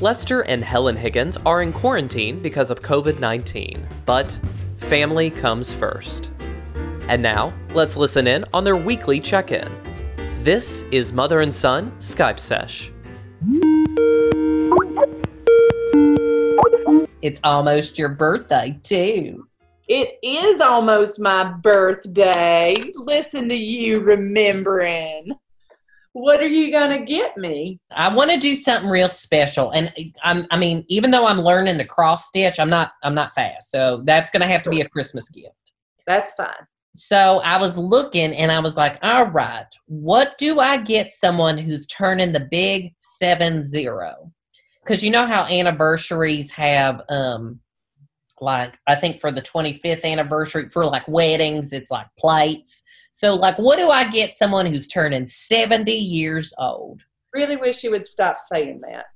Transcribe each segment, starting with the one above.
Lester and Helen Higgins are in quarantine because of COVID 19, but family comes first. And now, let's listen in on their weekly check in. This is Mother and Son Skype Sesh. It's almost your birthday, too. It is almost my birthday. Listen to you remembering. What are you going to get me? I want to do something real special, and I'm, I mean, even though I'm learning to cross stitch, I'm not, I'm not fast, so that's going to have to be a Christmas gift. That's fine. So I was looking, and I was like, all right, what do I get someone who's turning the big seven zero? Because you know how anniversaries have, um, like I think for the 25th anniversary for like weddings, it's like plates. So, like, what do I get someone who's turning 70 years old? Really wish you would stop saying that.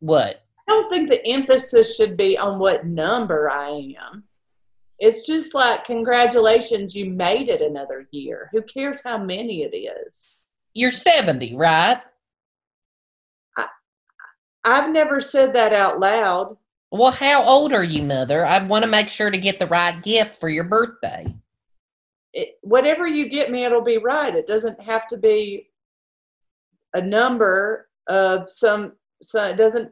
What? I don't think the emphasis should be on what number I am. It's just like, congratulations, you made it another year. Who cares how many it is? You're 70, right? I, I've never said that out loud. Well, how old are you, Mother? I want to make sure to get the right gift for your birthday it, whatever you get me, it'll be right. It doesn't have to be a number of some. So it doesn't.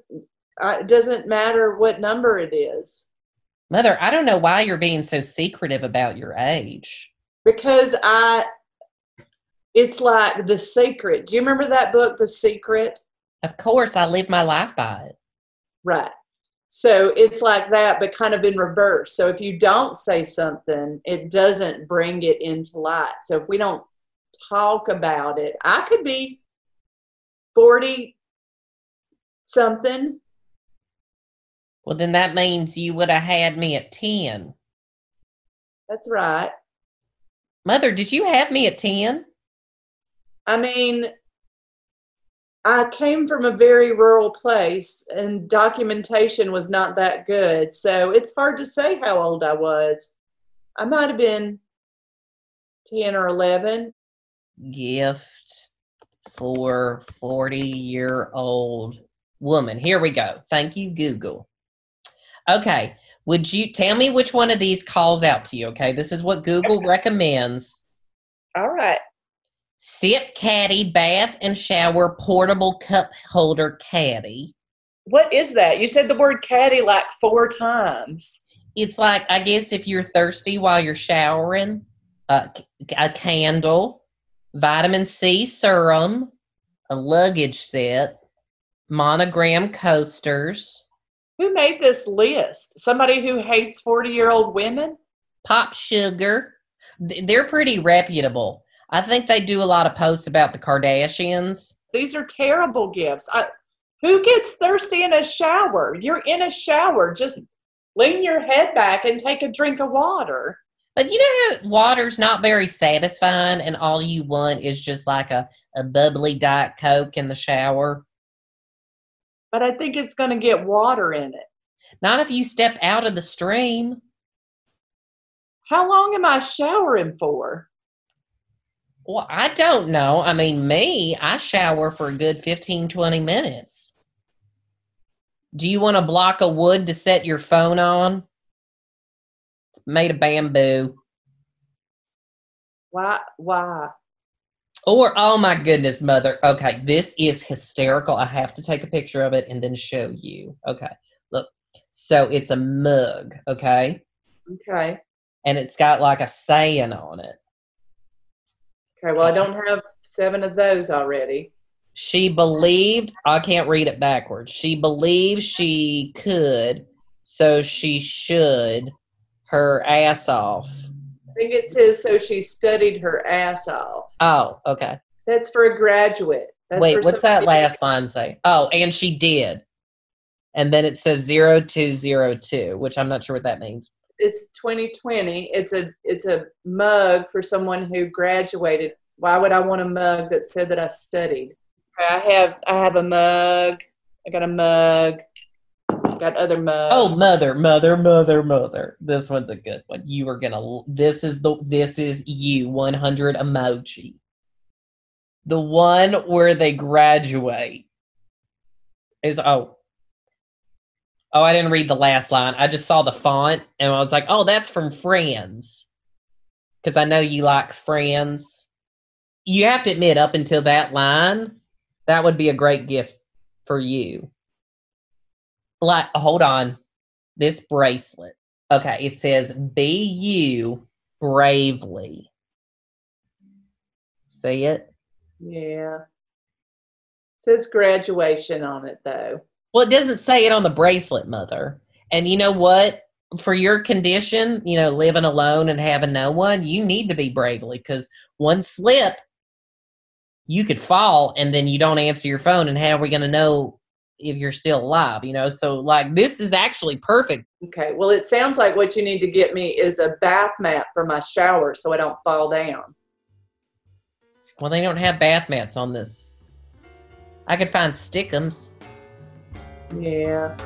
Uh, it doesn't matter what number it is. Mother, I don't know why you're being so secretive about your age. Because I, it's like the secret. Do you remember that book, The Secret? Of course, I live my life by it. Right. So it's like that, but kind of in reverse. So if you don't say something, it doesn't bring it into light. So if we don't talk about it, I could be 40 something. Well, then that means you would have had me at 10. That's right. Mother, did you have me at 10? I mean, I came from a very rural place and documentation was not that good. So it's hard to say how old I was. I might have been 10 or 11. Gift for 40 year old woman. Here we go. Thank you, Google. Okay. Would you tell me which one of these calls out to you? Okay. This is what Google recommends. All right. Sip caddy, bath and shower, portable cup holder caddy. What is that? You said the word caddy like four times. It's like, I guess, if you're thirsty while you're showering, uh, a candle, vitamin C serum, a luggage set, monogram coasters. Who made this list? Somebody who hates 40 year old women? Pop sugar. They're pretty reputable. I think they do a lot of posts about the Kardashians. These are terrible gifts. I, who gets thirsty in a shower? You're in a shower. Just lean your head back and take a drink of water. But you know how water's not very satisfying and all you want is just like a, a bubbly Diet Coke in the shower? But I think it's going to get water in it. Not if you step out of the stream. How long am I showering for? Well, I don't know. I mean, me, I shower for a good 15, 20 minutes. Do you want a block of wood to set your phone on? It's made of bamboo. Why? Why? Or, oh my goodness, mother. Okay, this is hysterical. I have to take a picture of it and then show you. Okay, look. So it's a mug, okay? Okay. And it's got like a saying on it. Okay, well, I don't have seven of those already. She believed, I can't read it backwards. She believed she could, so she should her ass off. I think it says so she studied her ass off. Oh, okay. That's for a graduate. That's Wait, what's that last line say? Oh, and she did. And then it says 0202, which I'm not sure what that means it's 2020. It's a it's a mug for someone who graduated. Why would I want a mug that said that I studied? I have I have a mug. I got a mug. Got other mugs. Oh, mother, mother, mother, mother. This one's a good one. You are gonna. This is the. This is you. 100 emoji. The one where they graduate. Is oh. Oh, I didn't read the last line. I just saw the font and I was like, oh, that's from Friends. Because I know you like Friends. You have to admit, up until that line, that would be a great gift for you. Like, hold on. This bracelet. Okay, it says, be you bravely. See it? Yeah. It says graduation on it though. Well, it doesn't say it on the bracelet, mother. And you know what? For your condition, you know, living alone and having no one, you need to be bravely because one slip, you could fall and then you don't answer your phone. And how are we going to know if you're still alive? You know, so like this is actually perfect. Okay. Well, it sounds like what you need to get me is a bath mat for my shower so I don't fall down. Well, they don't have bath mats on this. I could find stickums. Yeah.